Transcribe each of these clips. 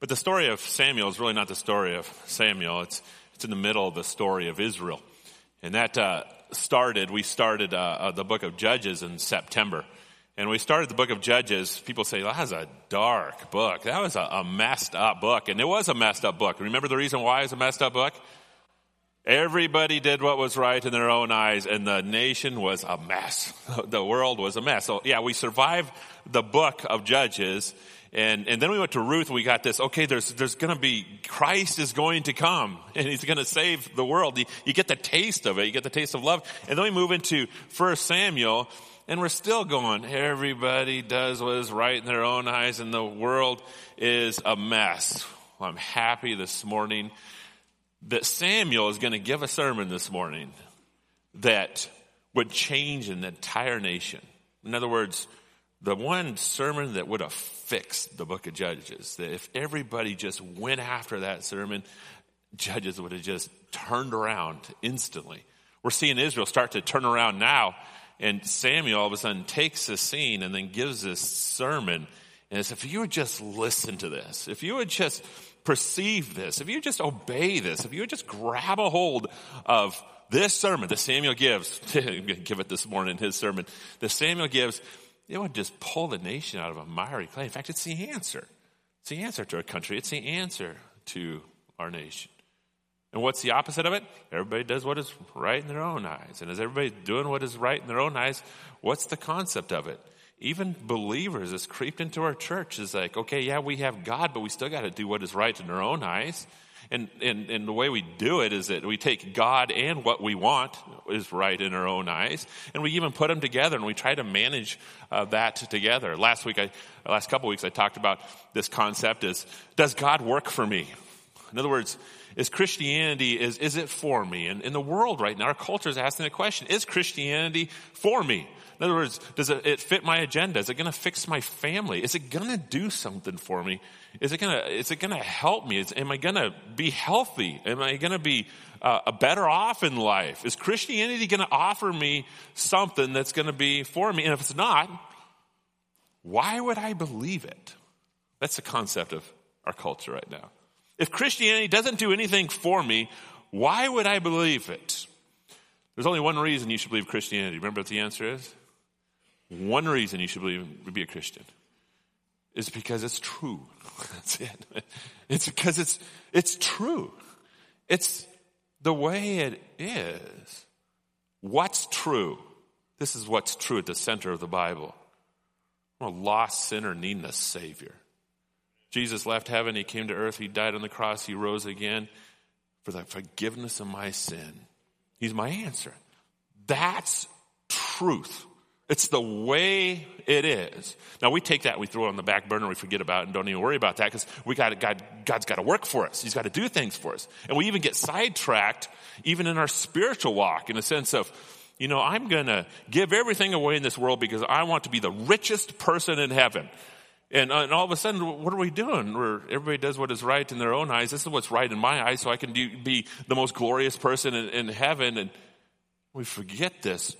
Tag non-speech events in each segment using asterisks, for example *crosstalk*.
But the story of Samuel is really not the story of Samuel. It's, it's in the middle of the story of Israel. And that uh, started, we started uh, uh, the book of Judges in September. And we started the book of Judges. People say, that was a dark book. That was a, a messed up book. And it was a messed up book. Remember the reason why it's a messed up book? Everybody did what was right in their own eyes, and the nation was a mess. *laughs* The world was a mess. So, yeah, we survived the book of Judges, and, and then we went to Ruth and we got this, okay, there's, there's gonna be, Christ is going to come *laughs* and he's gonna save the world. You, you get the taste of it, you get the taste of love. And then we move into First Samuel and we're still going, everybody does what is right in their own eyes and the world is a mess. Well, I'm happy this morning that Samuel is gonna give a sermon this morning that would change an entire nation. In other words, the one sermon that would have fixed the book of Judges, that if everybody just went after that sermon, Judges would have just turned around instantly. We're seeing Israel start to turn around now, and Samuel all of a sudden takes the scene and then gives this sermon. And it's if you would just listen to this, if you would just perceive this, if you just obey this, if you would just grab a hold of this sermon that Samuel gives, *laughs* give it this morning, in his sermon, that Samuel gives, it would just pull the nation out of a miry clay. In fact, it's the answer. It's the answer to our country. It's the answer to our nation. And what's the opposite of it? Everybody does what is right in their own eyes. And as everybody doing what is right in their own eyes, what's the concept of it? Even believers has creeped into our church is like, okay, yeah, we have God, but we still got to do what is right in our own eyes. And, and, and the way we do it is that we take God and what we want is right in our own eyes, and we even put them together and we try to manage uh, that together. Last week, I, last couple weeks, I talked about this concept is, does God work for me? In other words, is Christianity, is, is it for me? And in the world right now, our culture is asking the question, is Christianity for me? In other words, does it, it fit my agenda? Is it going to fix my family? Is it going to do something for me? Is it going to, is it going to help me? Is, am I going to be healthy? Am I going to be uh, better off in life? Is Christianity going to offer me something that's going to be for me? And if it's not, why would I believe it? That's the concept of our culture right now. If Christianity doesn't do anything for me, why would I believe it? There's only one reason you should believe Christianity. Remember what the answer is? One reason you should believe be a Christian is because it's true. *laughs* That's it. It's because it's it's true. It's the way it is. What's true? This is what's true at the center of the Bible. I'm a lost sinner needing a Savior. Jesus left heaven, He came to earth, He died on the cross, He rose again for the forgiveness of my sin. He's my answer. That's truth. It's the way it is. Now we take that, we throw it on the back burner, we forget about it and don't even worry about that because we got God, God's got to work for us. He's got to do things for us. And we even get sidetracked even in our spiritual walk in a sense of, you know, I'm going to give everything away in this world because I want to be the richest person in heaven. And, and, all of a sudden, what are we doing? Where everybody does what is right in their own eyes. This is what's right in my eyes, so I can do, be the most glorious person in, in heaven. And we forget this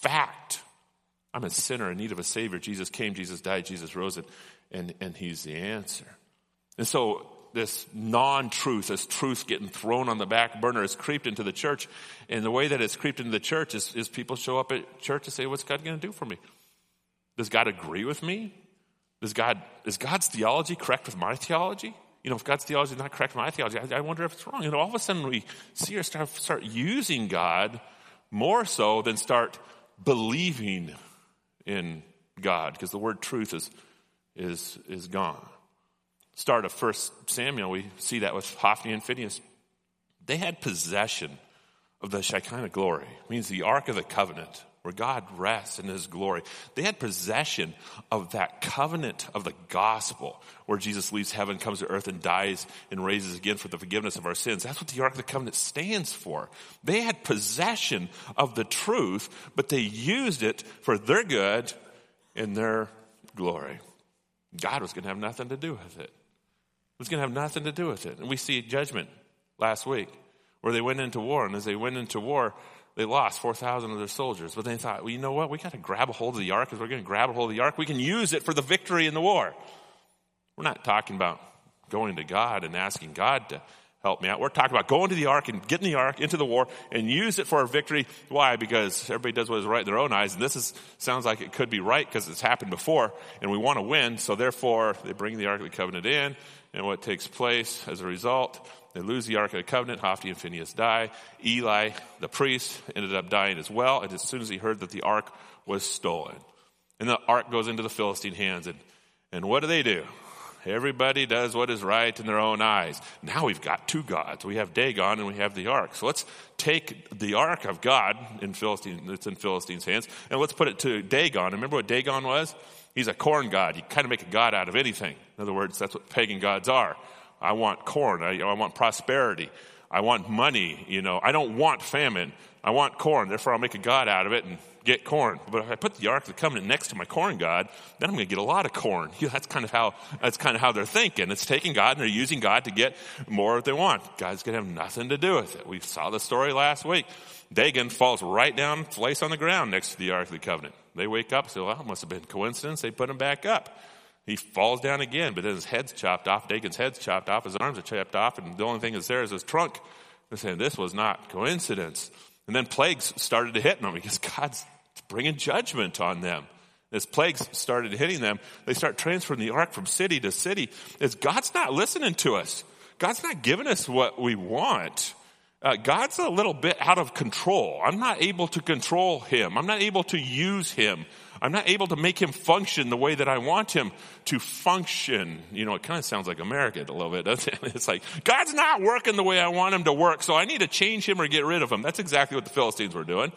fact I'm a sinner in need of a Savior. Jesus came, Jesus died, Jesus rose, and, and, and He's the answer. And so this non-truth, this truth getting thrown on the back burner has creeped into the church. And the way that it's creeped into the church is, is people show up at church and say, what's God going to do for me? Does God agree with me? Does God, is God's theology correct with my theology? You know, if God's theology is not correct with my theology, I, I wonder if it's wrong. You know, all of a sudden we see or start, start using God more so than start believing in God because the word truth is, is, is gone. Start of First Samuel, we see that with Hophni and Phinehas. They had possession of the Shekinah glory, it means the Ark of the Covenant, where God rests in his glory. They had possession of that covenant of the gospel, where Jesus leaves heaven, comes to earth, and dies and raises again for the forgiveness of our sins. That's what the Ark of the Covenant stands for. They had possession of the truth, but they used it for their good and their glory. God was going to have nothing to do with it. It was going to have nothing to do with it. And we see judgment last week, where they went into war, and as they went into war, they lost 4,000 of their soldiers. But they thought, well, you know what? We got to grab a hold of the ark because we're going to grab a hold of the ark. We can use it for the victory in the war. We're not talking about going to God and asking God to help me out. We're talking about going to the ark and getting the ark into the war and use it for our victory. Why? Because everybody does what is right in their own eyes. And this is, sounds like it could be right because it's happened before and we want to win. So therefore they bring the ark of the covenant in and what takes place as a result, they lose the ark of the covenant. Hophni and Phinehas die. Eli, the priest, ended up dying as well. And as soon as he heard that the ark was stolen, and the ark goes into the Philistine hands and, and what do they do? Everybody does what is right in their own eyes. Now we've got two gods. We have Dagon and we have the ark. So let's take the ark of God in Philistine, that's in Philistine's hands, and let's put it to Dagon. Remember what Dagon was? He's a corn god. You kind of make a god out of anything. In other words, that's what pagan gods are. I want corn. I, I want prosperity. I want money. You know, I don't want famine. I want corn. Therefore, I'll make a god out of it and get corn. But if I put the Ark of the Covenant next to my corn God, then I'm going to get a lot of corn. *laughs* that's kind of how, that's kind of how they're thinking. It's taking God and they're using God to get more what they want. God's going to have nothing to do with it. We saw the story last week. Dagon falls right down, place on the ground next to the Ark of the Covenant. They wake up say, well, it must have been coincidence. They put him back up. He falls down again, but then his head's chopped off. Dagon's head's chopped off. His arms are chopped off. And the only thing that's there is his trunk. They're saying this was not coincidence. And then plagues started to hit them because God's bringing judgment on them. As plagues started hitting them, they start transferring the ark from city to city. As God's not listening to us. God's not giving us what we want. Uh, God's a little bit out of control. I'm not able to control him. I'm not able to use him. I'm not able to make him function the way that I want him to function. You know, it kind of sounds like America a little bit, doesn't it? *laughs* It's like, God's not working the way I want him to work, so I need to change him or get rid of him. That's exactly what the Philistines were doing.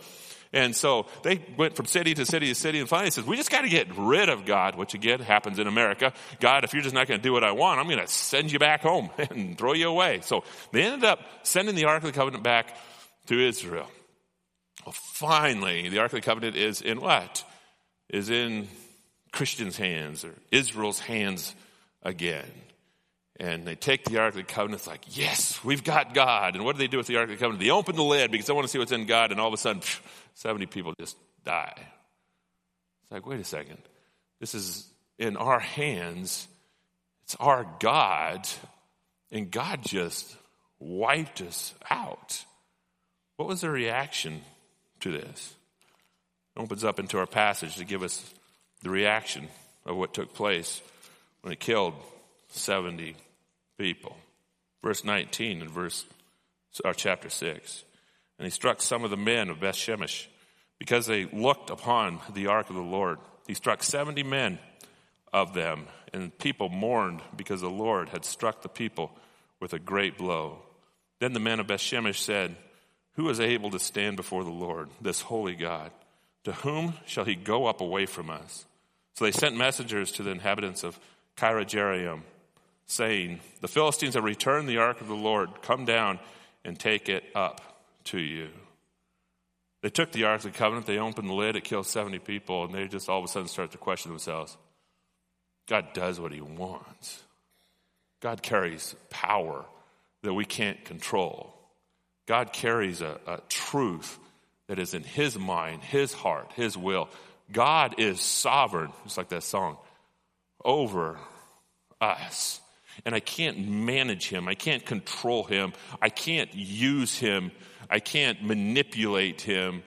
And so they went from city to city to city and finally says, we just got to get rid of God, which again happens in America. God, if you're just not going to do what I want, I'm going to send you back home *laughs* and throw you away. So they ended up sending the Ark of the Covenant back to Israel. Well, finally, the Ark of the Covenant is in what? Is in Christians' hands or Israel's hands again. And they take the Ark of the Covenant. It's like, yes, we've got God. And what do they do with the Ark of the Covenant? They open the lid because they want to see what's in God. And all of a sudden, 70 people just die. It's like, wait a second. This is in our hands. It's our God. And God just wiped us out. What was the reaction to this? It opens up into our passage to give us the reaction of what took place when it killed 70 people. Verse 19 and verse, or chapter 6. And he struck some of the men of Beth Shemesh because they looked upon the ark of the Lord. He struck 70 men of them, and people mourned because the Lord had struck the people with a great blow. Then the men of Beth Shemesh said, Who is able to stand before the Lord, this holy God? To whom shall he go up away from us? So they sent messengers to the inhabitants of Kiriath-jearim saying, The Philistines have returned the ark of the Lord. Come down and take it up to you. They took the ark of the covenant, they opened the lid, it killed 70 people, and they just all of a sudden start to question themselves. God does what he wants. God carries power that we can't control. God carries a, a truth that is in his mind, his heart, his will. God is sovereign, just like that song, over us and I can't manage him. I can't control him. I can't use him. I can't manipulate him.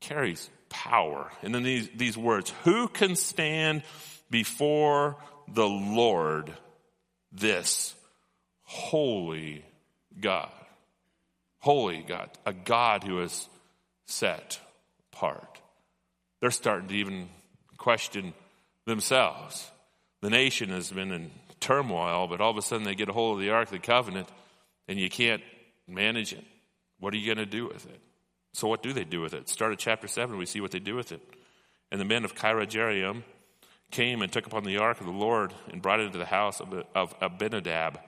Carries power. And then these, these words, who can stand before the Lord, this holy God? Holy God, a God who is set apart. They're starting to even question themselves. The nation has been in turmoil, but all of a sudden they get a hold of the Ark of the Covenant and you can't manage it. What are you going to do with it? So, what do they do with it? Start at chapter 7, we see what they do with it. And the men of Kiriath-jearim came and took upon the ark of the Lord and brought it into the house of Abinadab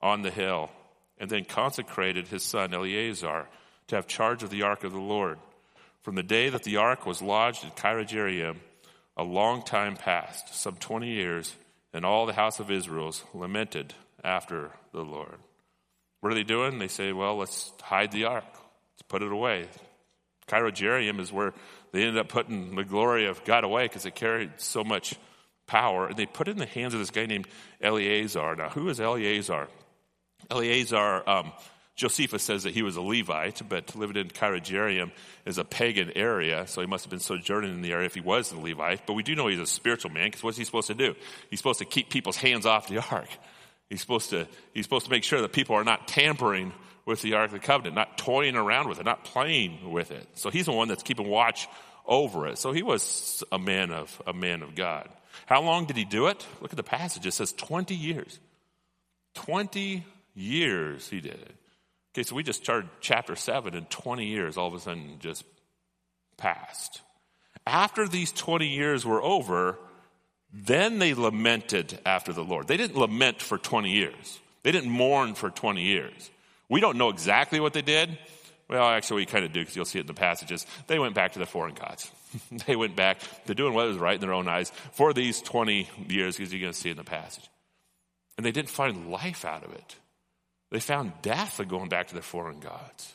on the hill, and then consecrated his son Eleazar to have charge of the ark of the Lord. From the day that the ark was lodged at Kiriath-jearim, a long time passed, some 20 years, and all the house of Israel lamented after the Lord. What are they doing? They say, well, let's hide the ark. Let's put it away. Kiriath-jearim is where they ended up putting the glory of God away because it carried so much power, and they put it in the hands of this guy named Eleazar. Now, who is Eleazar? Eleazar, um, Josephus says that he was a Levite, but lived in Kiriath is a pagan area, so he must have been sojourning in the area if he was a Levite. But we do know he's a spiritual man, because what's he supposed to do? He's supposed to keep people's hands off the ark. He's supposed to, he's supposed to make sure that people are not tampering with the Ark of the Covenant, not toying around with it, not playing with it. So he's the one that's keeping watch over it. So he was a man of, a man of God. How long did he do it? Look at the passage. It says 20 years. 20 years he did it. Okay, so we just started chapter 7 and 20 years all of a sudden just passed. After these 20 years were over, then they lamented after the Lord. They didn't lament for 20 years. They didn't mourn for 20 years. We don't know exactly what they did. Well, actually, we kind of do because you'll see it in the passages. They went back to the foreign gods. *laughs* they went back to doing what was right in their own eyes for these 20 years, because you're going to see it in the passage. And they didn't find life out of it. They found death of going back to their foreign gods.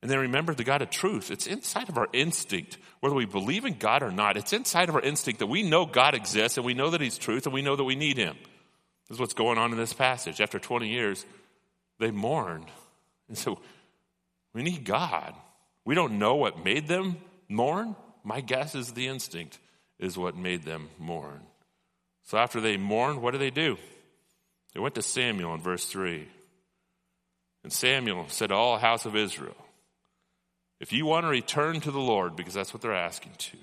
And they remembered the God of truth. It's inside of our instinct, whether we believe in God or not. It's inside of our instinct that we know God exists and we know that He's truth and we know that we need Him. This is what's going on in this passage. After 20 years, they mourned. And so we need God. We don't know what made them mourn. My guess is the instinct is what made them mourn. So after they mourned, what do they do? They went to Samuel in verse 3. And Samuel said to all house of Israel, if you want to return to the Lord, because that's what they're asking to,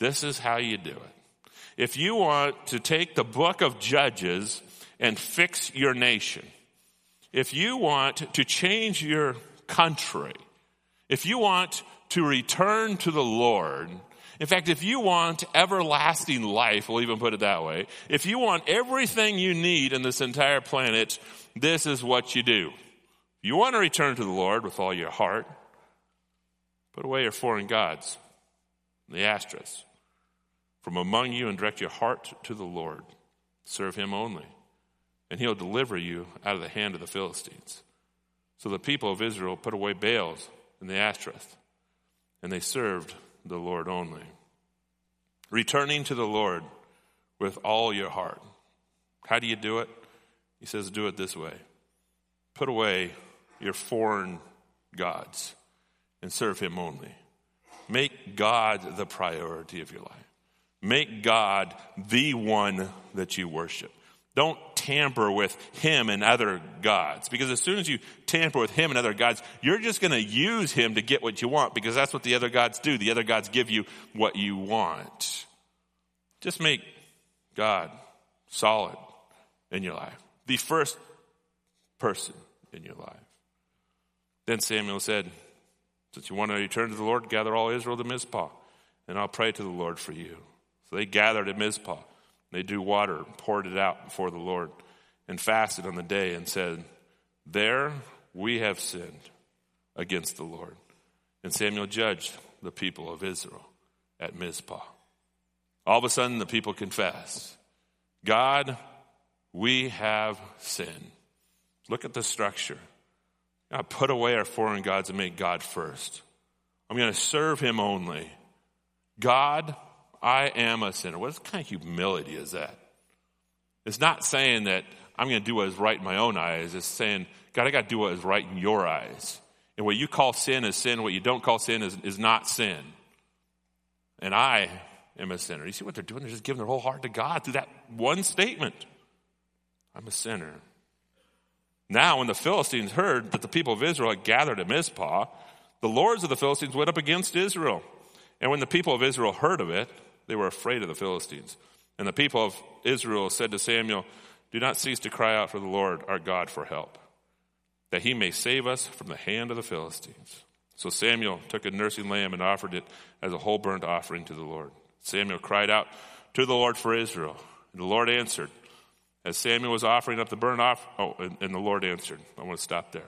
this is how you do it. If you want to take the book of Judges and fix your nation, if you want to change your country, if you want to return to the Lord, in fact, if you want everlasting life, we'll even put it that way, if you want everything you need in this entire planet, this is what you do. You want to return to the Lord with all your heart, put away your foreign gods, the Ashtoreth, from among you and direct your heart to the Lord. Serve him only and he'll deliver you out of the hand of the Philistines. So the people of Israel put away Baals and the Ashtoreth, and they served the Lord only. Returning to the Lord with all your heart. How do you do it? He says, do it this way put away your foreign gods and serve him only. Make God the priority of your life. Make God the one that you worship. Don't tamper with him and other gods. Because as soon as you tamper with him and other gods, you're just going to use him to get what you want because that's what the other gods do. The other gods give you what you want. Just make God solid in your life. The first person in your life. Then Samuel said, Since you want to return to the Lord, gather all Israel to Mizpah, and I'll pray to the Lord for you. So they gathered at Mizpah. They drew water, poured it out before the Lord, and fasted on the day and said, There we have sinned against the Lord. And Samuel judged the people of Israel at Mizpah. All of a sudden, the people confess, God, we have sinned. Look at the structure. God, put away our foreign gods and make God first. I'm going to serve him only. God, I am a sinner. What kind of humility is that? It's not saying that I'm going to do what is right in my own eyes. It's saying, God, I got to do what is right in your eyes. And what you call sin is sin. What you don't call sin is, is not sin. And I am a sinner. You see what they're doing? They're just giving their whole heart to God through that one statement. I'm a sinner. Now, when the Philistines heard that the people of Israel had gathered at Mizpah, the lords of the Philistines went up against Israel. And when the people of Israel heard of it, they were afraid of the Philistines. And the people of Israel said to Samuel, Do not cease to cry out for the Lord our God for help, that he may save us from the hand of the Philistines. So Samuel took a nursing lamb and offered it as a whole burnt offering to the Lord. Samuel cried out to the Lord for Israel, and the Lord answered. As Samuel was offering up the burnt offering, oh, and, and the Lord answered. I want to stop there.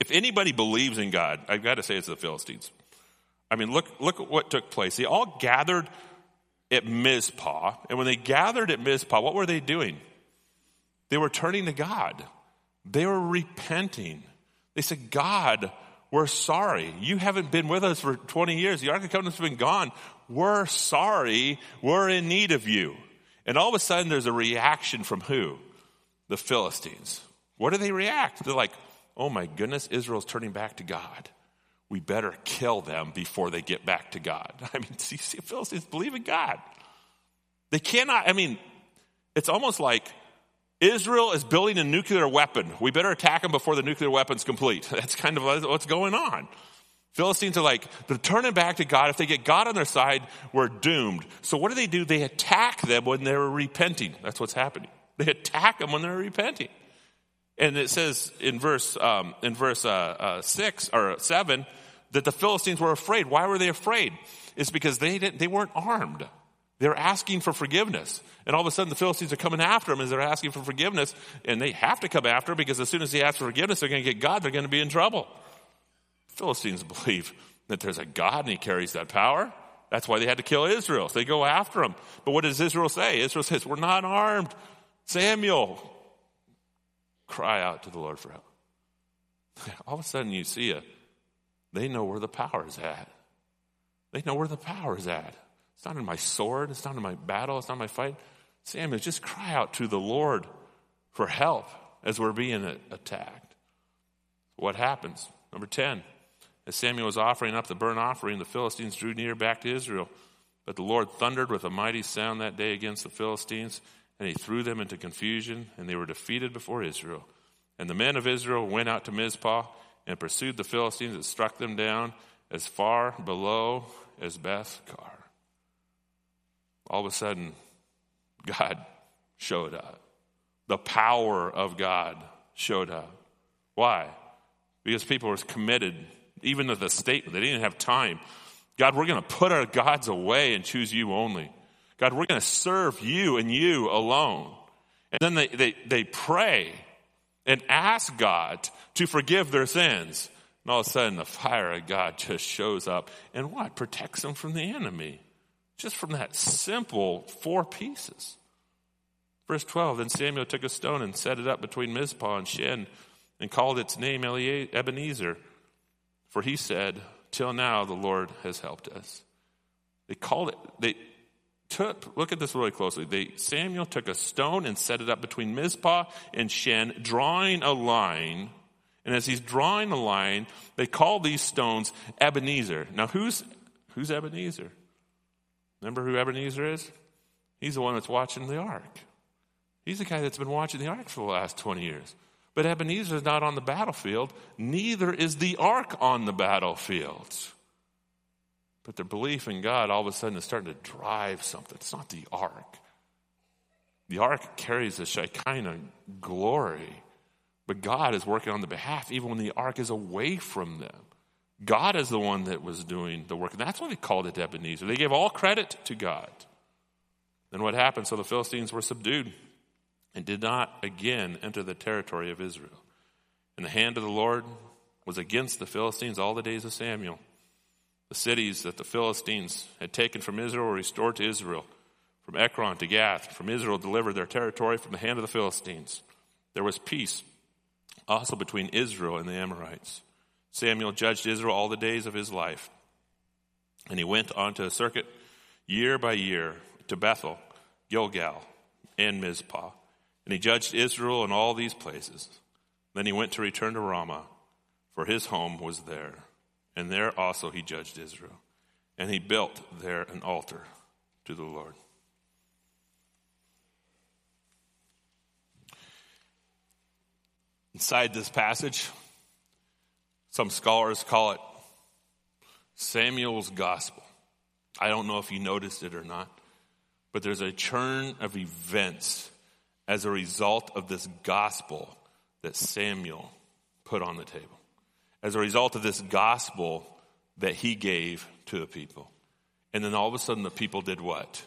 If anybody believes in God, I've got to say it's the Philistines. I mean, look, look at what took place. They all gathered at Mizpah. And when they gathered at Mizpah, what were they doing? They were turning to God. They were repenting. They said, God, We're sorry. You haven't been with us for 20 years. The Ark of Covenant's been gone. We're sorry. We're in need of you. And all of a sudden, there's a reaction from who? The Philistines. What do they react? They're like, oh my goodness, Israel's turning back to God. We better kill them before they get back to God. *laughs* I mean, see, see Philistines believe in God. They cannot, I mean, it's almost like Israel is building a nuclear weapon. We better attack them before the nuclear weapon's complete. *laughs* That's kind of what's going on. Philistines are like, they're turning back to God. If they get God on their side, we're doomed. So what do they do? They attack them when they're repenting. That's what's happening. They attack them when they're repenting. And it says in verse, um, in verse uh, uh, 6 or 7 that the Philistines were afraid. Why were they afraid? It's because they, didn't, they weren't armed. They're asking for forgiveness. And all of a sudden the Philistines are coming after them as they're asking for forgiveness. And they have to come after them because as soon as they ask for forgiveness, they're going to get God. They're going to be in trouble. Philistines *laughs* believe that there's a God and he carries that power. That's why they had to kill Israel. So they go after him. But what does Israel say? Israel says, We're not armed. Samuel, cry out to the Lord for help. *laughs* All of a sudden you see it. They know where the power is at. They know where the power is at. It's not in my sword. It's not in my battle. It's not in my fight. Samuel, just cry out to the Lord for help as we're being attacked. What happens? Number 10. As Samuel was offering up the burnt offering, the Philistines drew near back to Israel. But the Lord thundered with a mighty sound that day against the Philistines, and he threw them into confusion, and they were defeated before Israel. And the men of Israel went out to Mizpah and pursued the Philistines and struck them down as far below as Beth Kar. All of a sudden, God showed up. The power of God showed up. Why? Because people were committed, even the statement. They didn't have time. God, we're going to put our gods away and choose you only. God, we're going to serve you and you alone. And then they, they, they pray and ask God to forgive their sins. And all of a sudden, the fire of God just shows up and what? Protects them from the enemy. Just from that simple four pieces. Verse 12 Then Samuel took a stone and set it up between Mizpah and Shen and called its name Ebenezer. For he said, Till now the Lord has helped us. They called it, they, took, look at this really closely. They, Samuel took a stone and set it up between Mizpah and Shen, drawing a line. And as he's drawing a line, they call these stones Ebenezer. Now, who's, who's Ebenezer? Remember who Ebenezer is? He's the one that's watching the ark. He's the guy that's been watching the ark for the last 20 years. But Ebenezer is not on the battlefield, neither is the ark on the battlefield. But their belief in God all of a sudden is starting to drive something. It's not the ark. The ark carries a Shekinah glory, but God is working on the behalf even when the ark is away from them. God is the one that was doing the work. And that's why they called it Ebenezer. They gave all credit to God. Then what happened? So the Philistines were subdued and did not again enter the territory of Israel. And the hand of the Lord was against the Philistines all the days of Samuel. The cities that the Philistines had taken from Israel were restored to Israel. From Ekron to Gath, from Israel delivered their territory from the hand of the Philistines. There was peace also between Israel and the Amorites. Samuel judged Israel all the days of his life. And he went on to a circuit year by year to Bethel, Gilgal, and Mizpah. And he judged Israel in all these places. Then he went to return to Ramah, for his home was there and there also he judged Israel. And he built there an altar to the Lord. Inside this passage, some scholars call it Samuel's gospel. I don't know if you noticed it or not, but there's a churn of events as a result of this gospel that Samuel put on the table as a result of this gospel that he gave to the people. And then all of a sudden, the people did what?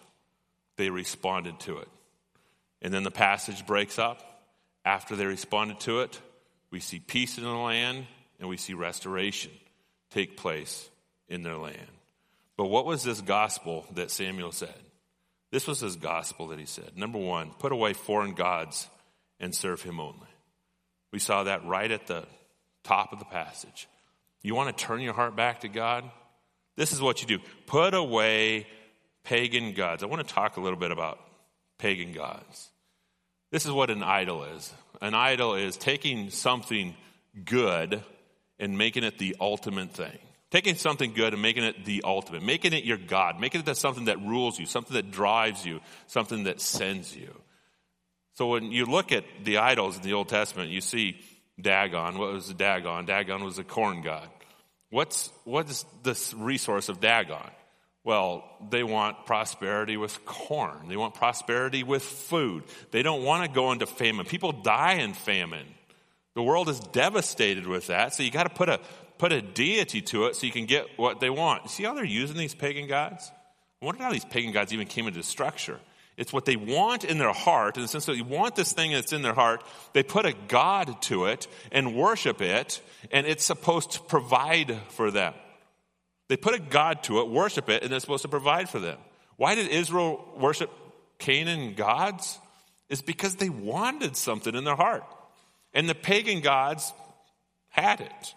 They responded to it. And then the passage breaks up. After they responded to it, we see peace in the land and we see restoration take place in their land. But what was this gospel that Samuel said? This was his gospel that he said. Number one, put away foreign gods and serve him only. We saw that right at the top of the passage. You want to turn your heart back to God? This is what you do put away pagan gods. I want to talk a little bit about pagan gods. This is what an idol is an idol is taking something good and making it the ultimate thing. Taking something good and making it the ultimate, making it your God, making it something that rules you, something that drives you, something that sends you. So when you look at the idols in the Old Testament, you see Dagon. What was Dagon? Dagon was a corn god. What's, what's this resource of Dagon? Well, they want prosperity with corn. They want prosperity with food. They don't want to go into famine. People die in famine. The world is devastated with that. So you got to put a put a deity to it so you can get what they want. See how they're using these pagan gods? I wonder how these pagan gods even came into structure. It's what they want in their heart, in the sense that you want this thing that's in their heart. They put a God to it and worship it, and it's supposed to provide for them. They put a God to it, worship it, and it's supposed to provide for them. Why did Israel worship Canaan gods? It's because they wanted something in their heart. And the pagan gods had it.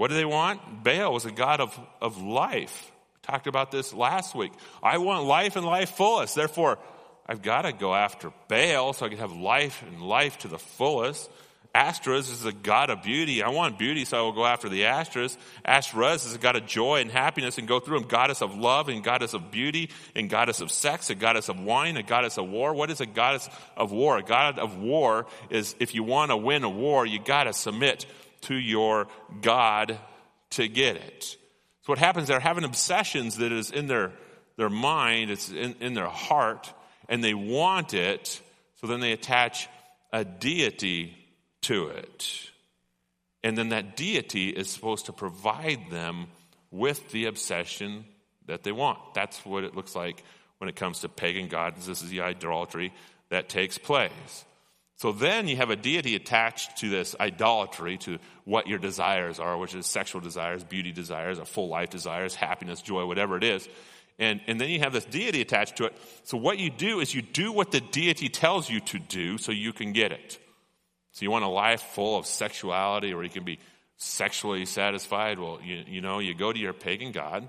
What do they want? Baal was a god of, of life. We talked about this last week. I want life and life fullest. Therefore, I've got to go after Baal so I can have life and life to the fullest. Ashtoreth is a god of beauty. I want beauty, so I will go after the Ashtoreth. Ashtoreth is a god of joy and happiness and go through them. Goddess of love and goddess of beauty and goddess of sex, a goddess of wine, a goddess of war. What is a goddess of war? A god of war is if you want to win a war, you got to submit to your God to get it. So what happens, they're having obsessions that is in their, their mind, it's in, in their heart, and they want it, so then they attach a deity to it. And then that deity is supposed to provide them with the obsession that they want. That's what it looks like when it comes to pagan gods. This is the idolatry that takes place. So then you have a deity attached to this idolatry, to what your desires are, which is sexual desires, beauty desires, a full life desires, happiness, joy, whatever it is. And, and then you have this deity attached to it. So what you do is you do what the deity tells you to do so you can get it. So you want a life full of sexuality where you can be sexually satisfied? Well, you, you know, you go to your pagan god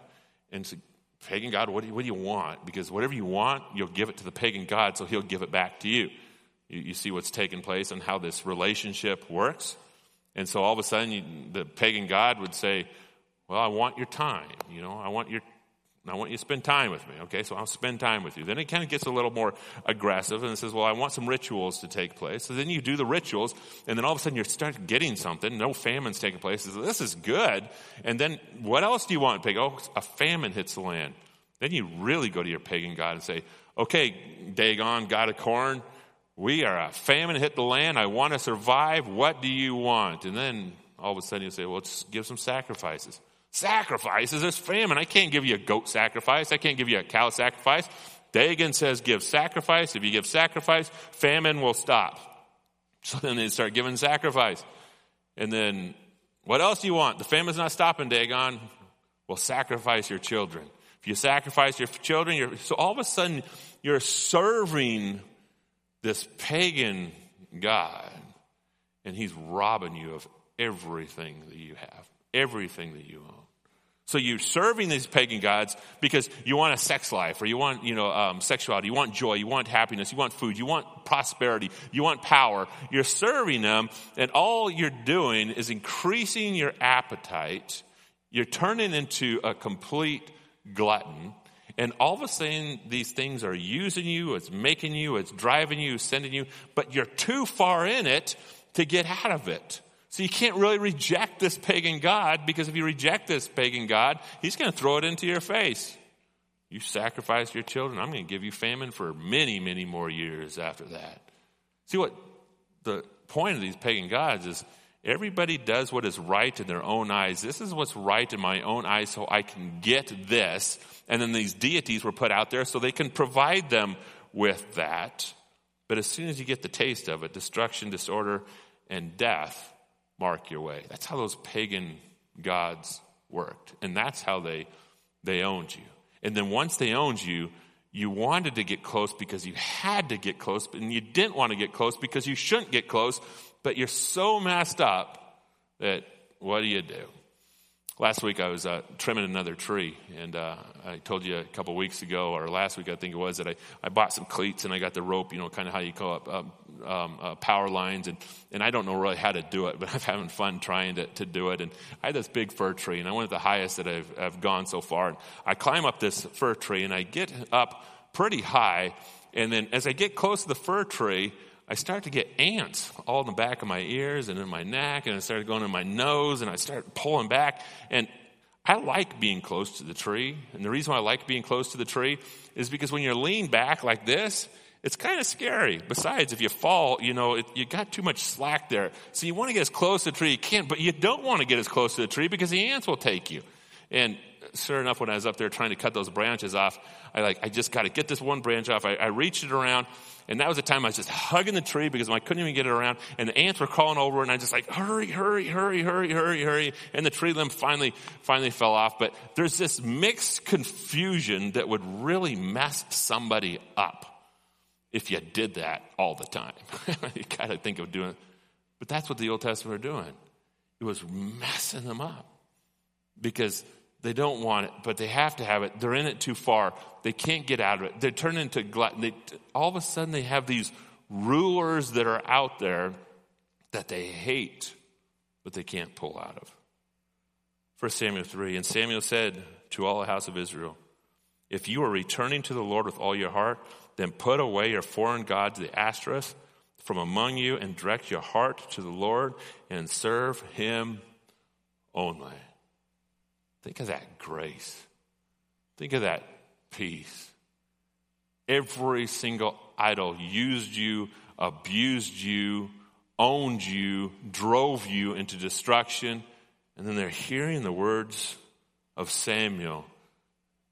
and say, pagan god, what do, you, what do you want? Because whatever you want, you'll give it to the pagan god so he'll give it back to you. You, you see what's taking place and how this relationship works. And so all of a sudden, you, the pagan god would say, Well, I want your time. You know, I want your I want you to spend time with me. Okay, so I'll spend time with you. Then it kind of gets a little more aggressive and it says, Well, I want some rituals to take place. So then you do the rituals, and then all of a sudden you start getting something. No famine's taking place. This is good. And then what else do you want? Pig? Oh, a famine hits the land. Then you really go to your pagan god and say, Okay, Dagon, god of corn, we are a famine hit the land. I want to survive. What do you want? And then all of a sudden you say, well, let's give some sacrifices. Sacrifices? There's famine. I can't give you a goat sacrifice. I can't give you a cow sacrifice. Dagon says give sacrifice. If you give sacrifice, famine will stop. *laughs* So then they start giving sacrifice. And then what else do you want? The famine's not stopping, Dagon. Well, sacrifice your children. If you sacrifice your children, so all of a sudden you're serving this pagan God, and he's robbing you of everything that you have, everything that you own. So you're serving these pagan gods because you want a sex life, or you want, you know, um, sexuality, you want joy, you want happiness, you want food, you want prosperity, you want power. You're serving them, and all you're doing is increasing your appetite. You're turning into a complete glutton, and all of a sudden, these things are using you, it's making you, it's driving you, sending you, but you're too far in it to get out of it. So you can't really reject this pagan God because if you reject this pagan God, he's going to throw it into your face. You sacrifice your children, I'm going to give you famine for many, many more years after that. See what the point of these pagan gods is everybody does what is right in their own eyes. This is what's right in my own eyes so I can get this and then these deities were put out there so they can provide them with that. But as soon as you get the taste of it, destruction, disorder, and death mark your way. That's how those pagan gods worked. And that's how they, they owned you. And then once they owned you, you wanted to get close because you had to get close, and you didn't want to get close because you shouldn't get close, but you're so messed up that what do you do? Last week I was uh, trimming another tree, and uh, I told you a couple weeks ago, or last week I think it was, that I, I bought some cleats and I got the rope, you know, kind of how you call it, um, um, uh, power lines, and, and I don't know really how to do it, *laughs* but I'm having fun trying to, to do it. And I had this big fir tree, and I went the highest that I've, I've gone so far. And I climb up this fir tree, and I get up pretty high, and then as I get close to the fir tree, I start to get ants all in the back of my ears and in my neck, and it started going in my nose, and I start pulling back. And I like being close to the tree. And the reason why I like being close to the tree is because when you're leaned back like this, it's kind of scary. Besides, if you fall, you know, it, you got too much slack there. So you want to get as close to the tree you can, but you don't want to get as close to the tree because the ants will take you. And sure enough, when I was up there trying to cut those branches off, I like, I just got to get this one branch off. I, I reached it around and that was the time I was just hugging the tree because I couldn't even get it around. And the ants were crawling over and I just like, hurry, hurry, hurry, hurry, hurry, hurry. And the tree limb finally, finally fell off. But there's this mixed confusion that would really mess somebody up if you did that all the time. *laughs* you gotta think of doing it. But that's what the Old Testament are doing. It was messing them up because they don't want it, but they have to have it. They're in it too far. They can't get out of it. They turn into glutton. they, all of a sudden they have these rulers that are out there that they hate, but they can't pull out of. 1 Samuel 3 And Samuel said to all the house of Israel, If you are returning to the Lord with all your heart, then put away your foreign gods, the Ashtoreth, from among you, and direct your heart to the Lord and serve him only. Think of that grace. Think of that peace. Every single idol used you, abused you, owned you, drove you into destruction. And then they're hearing the words of Samuel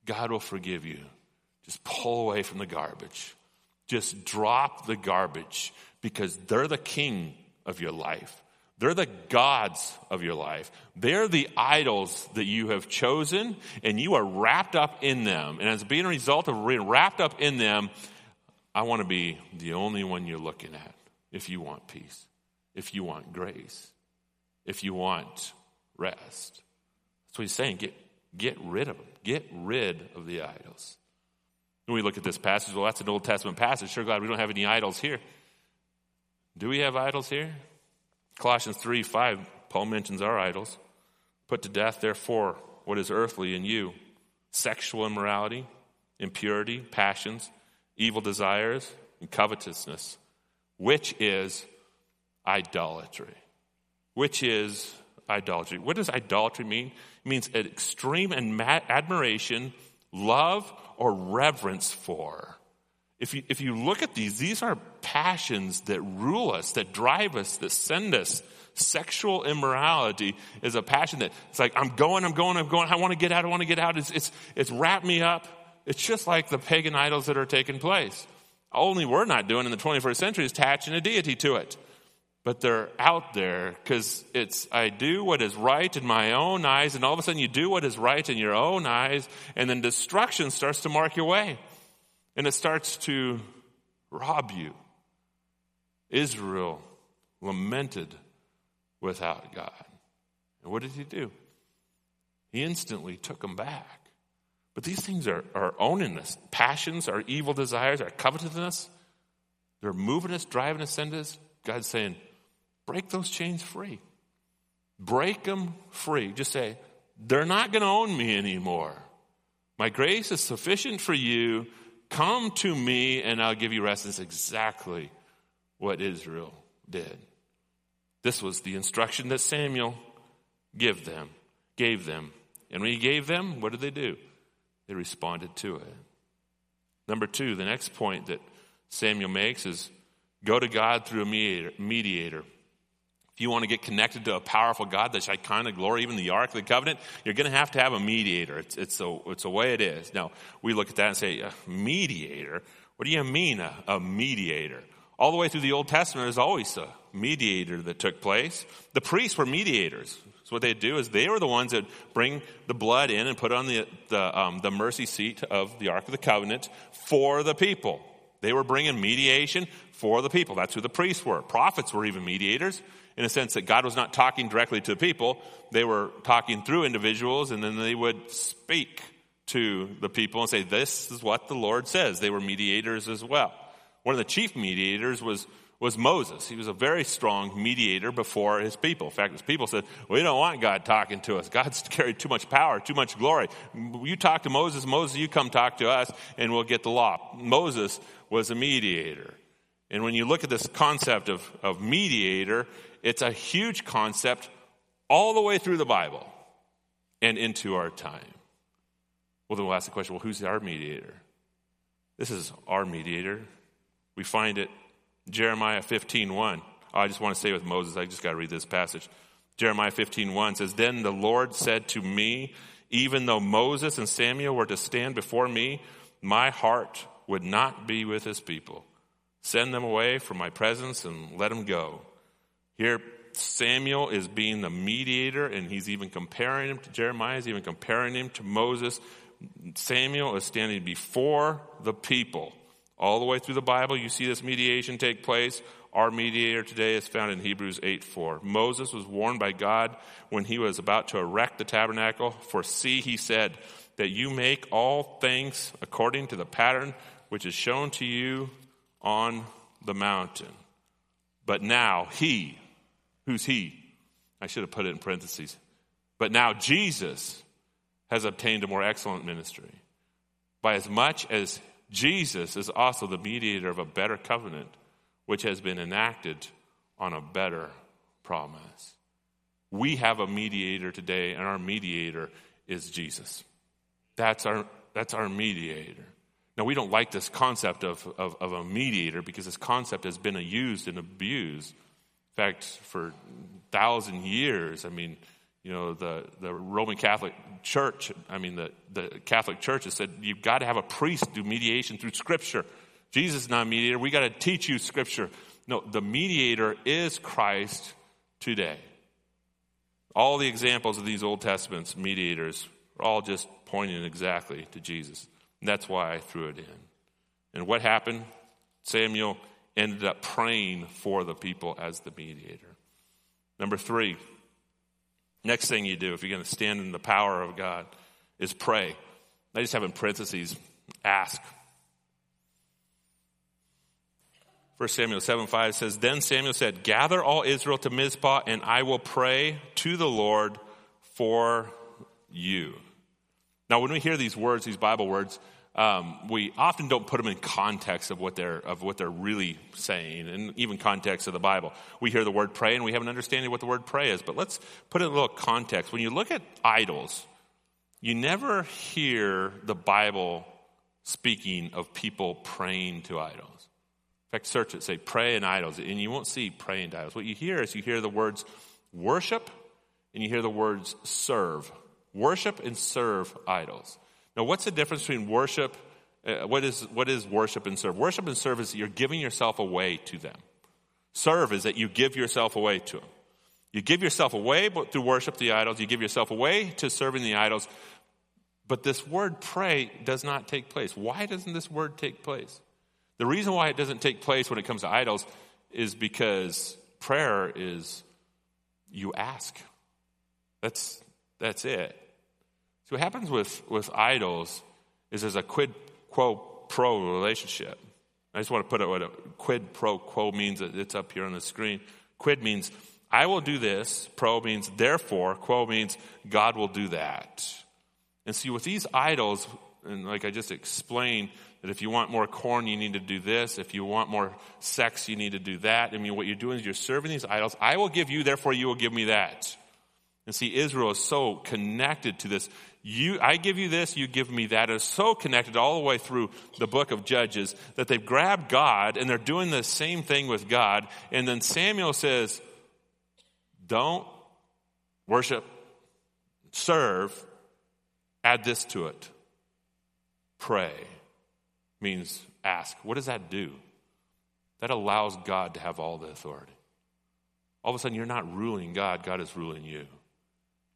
God will forgive you. Just pull away from the garbage. Just drop the garbage because they're the king of your life. They're the gods of your life. They're the idols that you have chosen, and you are wrapped up in them. And as being a result of being wrapped up in them, I want to be the only one you're looking at if you want peace, if you want grace, if you want rest. That's what he's saying. Get, get rid of them, get rid of the idols. When we look at this passage, well, that's an Old Testament passage. Sure, glad we don't have any idols here. Do we have idols here? Colossians 3 5, Paul mentions our idols. Put to death, therefore, what is earthly in you sexual immorality, impurity, passions, evil desires, and covetousness, which is idolatry. Which is idolatry. What does idolatry mean? It means an extreme and admiration, love, or reverence for if you, if you look at these, these are passions that rule us, that drive us, that send us. Sexual immorality is a passion that it's like, I'm going, I'm going, I'm going, I want to get out, I want to get out. It's, it's, it's wrapped me up. It's just like the pagan idols that are taking place. Only we're not doing in the 21st century is attaching a deity to it. But they're out there because it's, I do what is right in my own eyes, and all of a sudden you do what is right in your own eyes, and then destruction starts to mark your way and it starts to rob you. Israel lamented without God. And what did he do? He instantly took them back. But these things are, are owning us. Passions, our evil desires, our covetousness, they're moving us, driving us, into us. God's saying, break those chains free. Break them free. Just say, they're not going to own me anymore. My grace is sufficient for you Come to me and I'll give you rest. Is exactly what Israel did. This was the instruction that Samuel gave them, gave them. And when he gave them, what did they do? They responded to it. Number two, the next point that Samuel makes is go to God through a mediator. If you want to get connected to a powerful God, the Shekinah glory, even the Ark of the Covenant, you're going to have to have a mediator. It's, it's, a, it's a way it is. Now, we look at that and say, mediator? What do you mean, a, a mediator? All the way through the Old Testament, there's always a mediator that took place. The priests were mediators. So what they'd do is they were the ones that bring the blood in and put on the, the, um, the mercy seat of the Ark of the Covenant for the people. They were bringing mediation for the people. That's who the priests were. Prophets were even mediators in a sense that God was not talking directly to the people. They were talking through individuals and then they would speak to the people and say, this is what the Lord says. They were mediators as well. One of the chief mediators was, was Moses. He was a very strong mediator before his people. In fact, his people said, we don't want God talking to us. God's *laughs* carried too much power, too much glory. You talk to Moses, Moses, you come talk to us and we'll get the law. Moses was a mediator. And when you look at this concept of, of mediator, it's a huge concept all the way through the Bible and into our time. Well, then we'll ask the question well, who's our mediator? This is our mediator. We find it Jeremiah 15 1. Oh, I just want to say with Moses, I just got to read this passage. Jeremiah 15 1 says, Then the Lord said to me, Even though Moses and Samuel were to stand before me, my heart would not be with his people. Send them away from my presence and let them go. Here, Samuel is being the mediator, and he's even comparing him to Jeremiah, he's even comparing him to Moses. Samuel is standing before the people. All the way through the Bible, you see this mediation take place. Our mediator today is found in Hebrews 8 4. Moses was warned by God when he was about to erect the tabernacle. For see, he said, that you make all things according to the pattern which is shown to you on the mountain. But now he, Who's he? I should have put it in parentheses. But now Jesus has obtained a more excellent ministry. By as much as Jesus is also the mediator of a better covenant, which has been enacted on a better promise. We have a mediator today, and our mediator is Jesus. That's our, that's our mediator. Now, we don't like this concept of, of, of a mediator because this concept has been used and abused fact, for thousand years, I mean, you know, the, the Roman Catholic Church, I mean, the, the Catholic Church has said you've got to have a priest do mediation through Scripture. Jesus is not a mediator. We got to teach you Scripture. No, the mediator is Christ today. All the examples of these Old Testaments mediators are all just pointing exactly to Jesus. And that's why I threw it in. And what happened? Samuel ended up praying for the people as the mediator. Number three, next thing you do if you're going to stand in the power of God is pray. I just have in parentheses, ask. 1 Samuel 7 5 says, Then Samuel said, Gather all Israel to Mizpah, and I will pray to the Lord for you. Now, when we hear these words, these Bible words, um, we often don't put them in context of what they're of what they're really saying, and even context of the Bible. We hear the word pray, and we have an understanding of what the word pray is. But let's put it in a little context. When you look at idols, you never hear the Bible speaking of people praying to idols. In fact, search it, say pray and idols, and you won't see praying to idols. What you hear is you hear the words worship, and you hear the words serve. Worship and serve idols. Now, what's the difference between worship? Uh, what, is, what is worship and serve? Worship and serve is that you're giving yourself away to them. Serve is that you give yourself away to them. You give yourself away through worship the idols. You give yourself away to serving the idols. But this word pray does not take place. Why doesn't this word take place? The reason why it doesn't take place when it comes to idols is because prayer is you ask. That's, that's it. So what happens with, with idols is there's a quid quo pro relationship. I just want to put it what a quid pro quo means. It's up here on the screen. Quid means I will do this. Pro means therefore. Quo means God will do that. And see, with these idols, and like I just explained, that if you want more corn, you need to do this. If you want more sex, you need to do that. I mean, what you're doing is you're serving these idols. I will give you, therefore you will give me that. And see, Israel is so connected to this you, I give you this, you give me that is so connected all the way through the book of Judges that they've grabbed God and they're doing the same thing with God. And then Samuel says, don't worship, serve, add this to it. Pray means ask. What does that do? That allows God to have all the authority. All of a sudden, you're not ruling God, God is ruling you.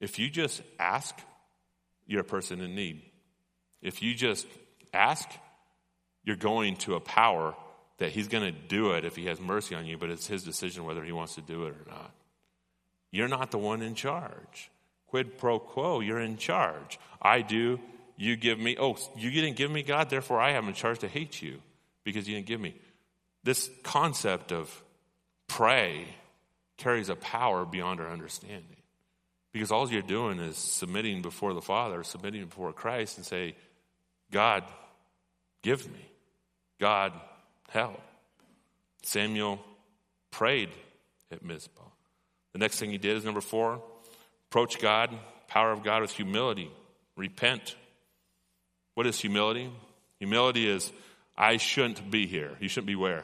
If you just ask, you're a person in need. If you just ask, you're going to a power that he's going to do it if he has mercy on you, but it's his decision whether he wants to do it or not. You're not the one in charge. Quid pro quo, you're in charge. I do, you give me. Oh, you didn't give me God, therefore I am in charge to hate you because you didn't give me. This concept of pray carries a power beyond our understanding. Because all you're doing is submitting before the Father, submitting before Christ, and say, God, give me. God, help. Samuel prayed at Mizpah. The next thing he did is number four approach God, power of God with humility, repent. What is humility? Humility is, I shouldn't be here. You shouldn't be where?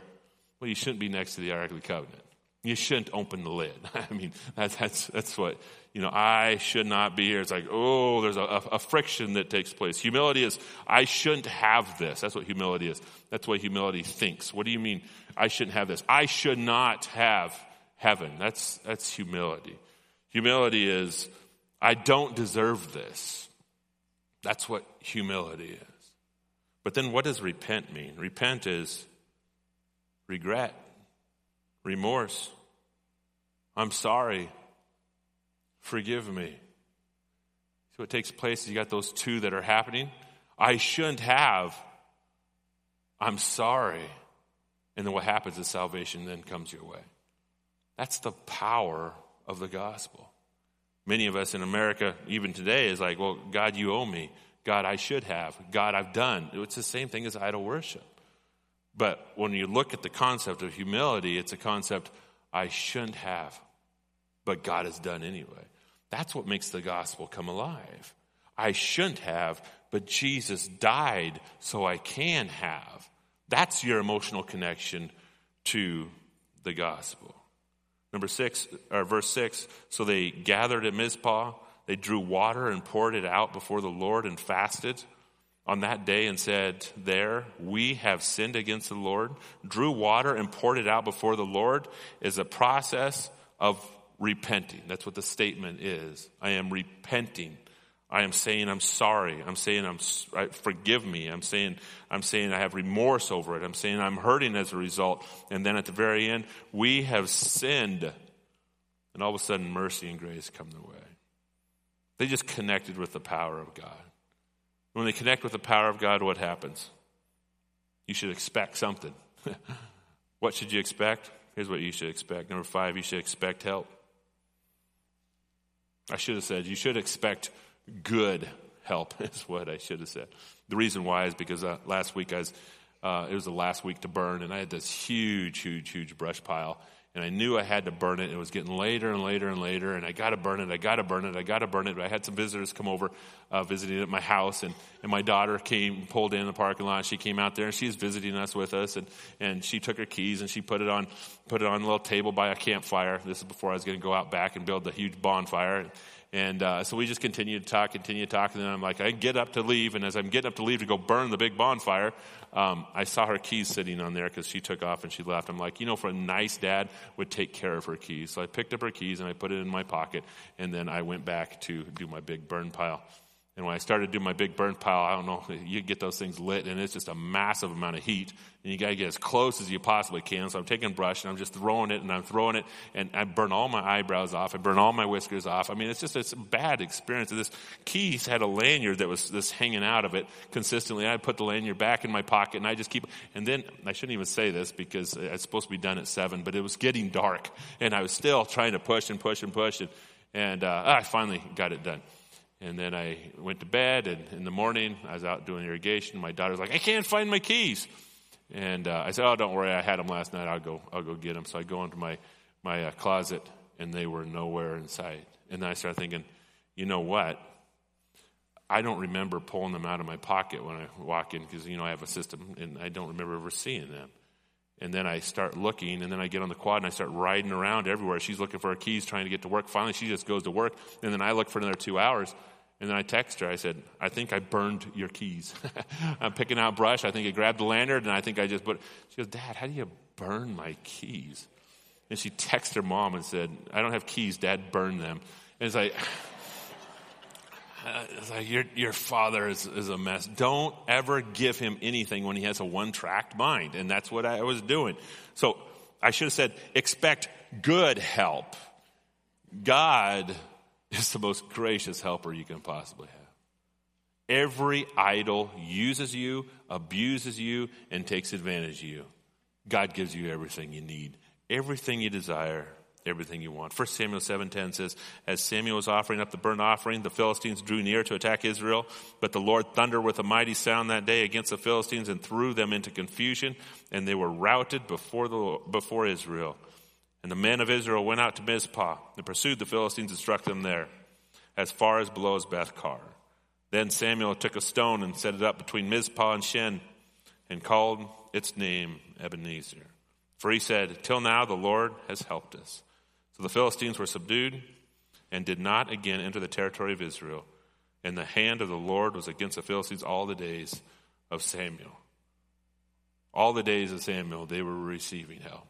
Well, you shouldn't be next to the Ark of the Covenant. You shouldn't open the lid. *laughs* I mean, that's, that's, that's what, you know, I should not be here. It's like, oh, there's a, a, a, friction that takes place. Humility is, I shouldn't have this. That's what humility is. That's what humility thinks. What do you mean, I shouldn't have this? I should not have heaven. That's, that's humility. Humility is, I don't deserve this. That's what humility is. But then what does repent mean? Repent is regret remorse. I'm sorry. Forgive me. So what takes place is you got those two that are happening. I shouldn't have. I'm sorry. And then what happens is salvation then comes your way. That's the power of the gospel. Many of us in America, even today, is like, well, God, you owe me. God, I should have. God, I've done. It's the same thing as idol worship. But when you look at the concept of humility, it's a concept I shouldn't have, but God has done anyway. That's what makes the gospel come alive. I shouldn't have, but Jesus died so I can have. That's your emotional connection to the gospel. Number six, or verse six. So they gathered at Mizpah. They drew water and poured it out before the Lord and fasted on that day and said, There, we have sinned against the Lord, drew water and poured it out before the Lord, is a process of repenting. That's what the statement is. I am repenting. I am saying I'm sorry. I'm saying I'm forgive me. I'm saying I'm saying I have remorse over it. I'm saying I'm hurting as a result. And then at the very end, we have sinned. And all of a sudden mercy and grace come their way. They just connected with the power of God. When they connect with the power of God, what happens? You should expect something. *laughs* what should you expect? Here's what you should expect. Number five, you should expect help. I should have said, you should expect good help, *laughs* is what I should have said. The reason why is because uh, last week I was, uh, it was the last week to burn, and I had this huge, huge, huge brush pile and I knew I had to burn it. It was getting later and later and later, and I got to burn it. I got to burn it. I got to burn it. But I had some visitors come over, uh, visiting at my house, and, and my daughter came, pulled in the parking lot. She came out there, and she was visiting us with us, and, and she took her keys and she put it on, put it on a little table by a campfire. This is before I was going to go out back and build the huge bonfire. And uh, so we just continued to talk, continued to talk, and then I'm like, I get up to leave, and as I'm getting up to leave to go burn the big bonfire, um, I saw her keys sitting on there because she took off and she left. I'm like, you know, for a nice dad would take care of her keys. So I picked up her keys and I put it in my pocket, and then I went back to do my big burn pile. And when I started doing my big burn pile, I don't know, *laughs* you get those things lit and it's just a massive amount of heat. And you got to get as close as you possibly can. So I'm taking brush and I'm just throwing it and I'm throwing it and I burn all my eyebrows off. I burn all my whiskers off. I mean, it's just it's a bad experience. This keys had a lanyard that was this hanging out of it consistently. I put the lanyard back in my pocket and I just keep, and then I shouldn't even say this because it's supposed to be done at seven, but it was getting dark and I was still trying to push and push and push and, and uh, I finally got it done. And then I went to bed, and in the morning, I was out doing irrigation. My daughter's like, I can't find my keys. And uh, I said, Oh, don't worry, I had them last night. I'll go, I'll go get them. So I go into my, my uh, closet, and they were nowhere in sight. And then I started thinking, you know what? I don't remember pulling them out of my pocket when I walk in because, you know, I have a system, and I don't remember ever seeing them. And then I start looking, and then I get on the quad and I start riding around everywhere. She's looking for her keys, trying to get to work. Finally, she just goes to work, and then I look for another two hours. And then I text her. I said, I think I burned your keys. *laughs* I'm picking out brush. I think I grabbed the lantern, and I think I just put. She goes, Dad, how do you burn my keys? And she texted her mom and said, I don't have keys. Dad burned them. And it's like, uh, like your, your father is, is a mess. Don't ever give him anything when he has a one tracked mind. And that's what I was doing. So I should have said, expect good help. God is the most gracious helper you can possibly have. Every idol uses you, abuses you, and takes advantage of you. God gives you everything you need, everything you desire, everything you want. 1 Samuel 7:10 says, "As Samuel was offering up the burnt offering, the Philistines drew near to attack Israel, but the Lord thundered with a mighty sound that day against the Philistines and threw them into confusion, and they were routed before the before Israel." And the men of Israel went out to Mizpah and pursued the Philistines and struck them there, as far as below Beth-car. Then Samuel took a stone and set it up between Mizpah and Shen, and called its name Ebenezer. For he said, Till now the Lord has helped us. So the Philistines were subdued and did not again enter the territory of Israel. And the hand of the Lord was against the Philistines all the days of Samuel. All the days of Samuel, they were receiving help.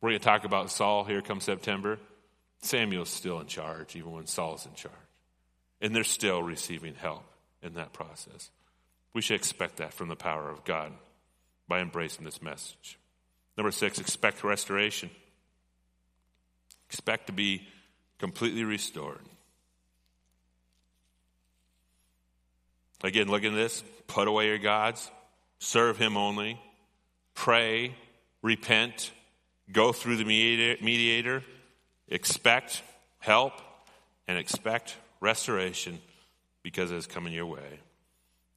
We're going to talk about Saul here come September. Samuel's still in charge, even when Saul's in charge. And they're still receiving help in that process. We should expect that from the power of God by embracing this message. Number six, expect restoration. Expect to be completely restored. Again, look at this. Put away your gods, serve Him only, pray, repent, go through the mediator, expect help, and expect restoration because it is coming your way.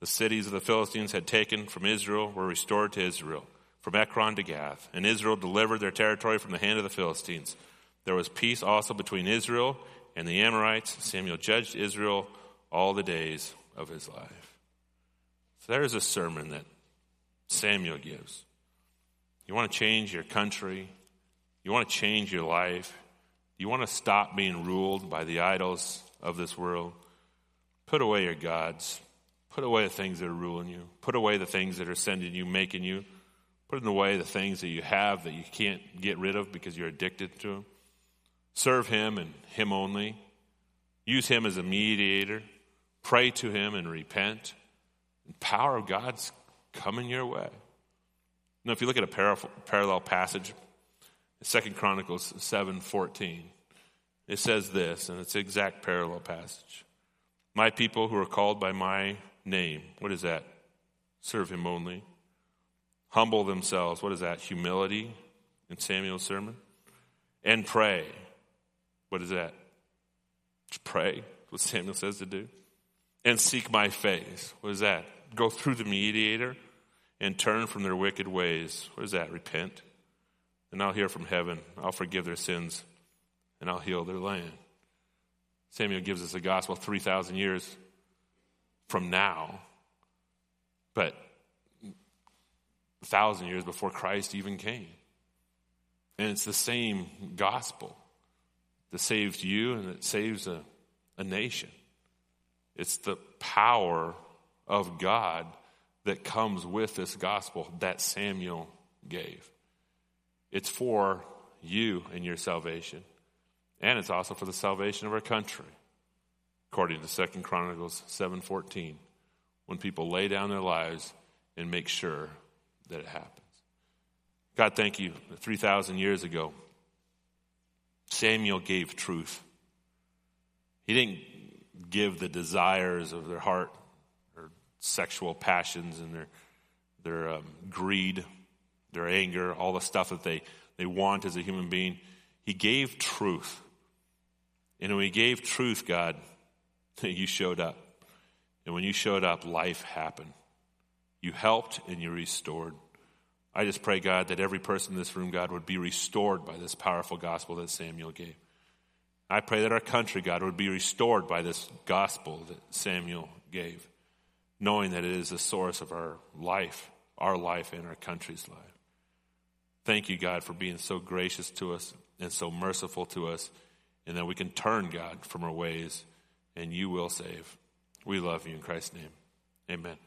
The cities of the Philistines had taken from Israel were restored to Israel, from Ekron to Gath, and Israel delivered their territory from the hand of the Philistines. There was peace also between Israel and the Amorites. Samuel judged Israel all the days of his life. So there's a sermon that Samuel gives. You want to change your country, you want to change your life, you want to stop being ruled by the idols of this world. Put away your gods. Put away the things that are ruling you. Put away the things that are sending you, making you. Put away the things that you have that you can't get rid of because you're addicted to them. Serve Him and Him only. Use Him as a mediator. Pray to Him and repent. The power of God's coming your way. Now, if you look at a parallel passage, Second Chronicles 7:14, it says this, and it's exact parallel passage. My people who are called by my name, what is that? Serve him only. Humble themselves, what is that? Humility in Samuel's sermon. And pray. What is that? Pray, what Samuel says to do. And seek my face. What is that? Go through the mediator and turn from their wicked ways. What is that? Repent. And I'll hear from heaven. I'll forgive their sins and I'll heal their land. Samuel gives us the gospel 3,000 years from now, but a thousand years before Christ even came. And it's the same gospel that saves you and it saves a, a nation. It's the power of God that comes with this gospel that Samuel gave. It's for you and your salvation. And it's also for the salvation of our country, according to Second Chronicles 7.14, when people lay down their lives and make sure that it happens. God, thank you. 3,000 years ago, Samuel gave truth. He didn't give the desires of their heart or sexual passions and their, their um, greed, their anger, all the stuff that they, they want as a human being. He gave truth. And when He gave truth, God, *laughs* you showed up. And when you showed up, life happened. You helped and you restored. I just pray, God, that every person in this room, God, would be restored by this powerful gospel that Samuel gave. I pray that our country, God, would be restored by this gospel that Samuel gave, knowing that it is the source of our life, our life, and our country's life. Thank you, God, for being so gracious to us and so merciful to us and that we can turn, God, from our ways, and you will save. We love you in Christ's name. Amen.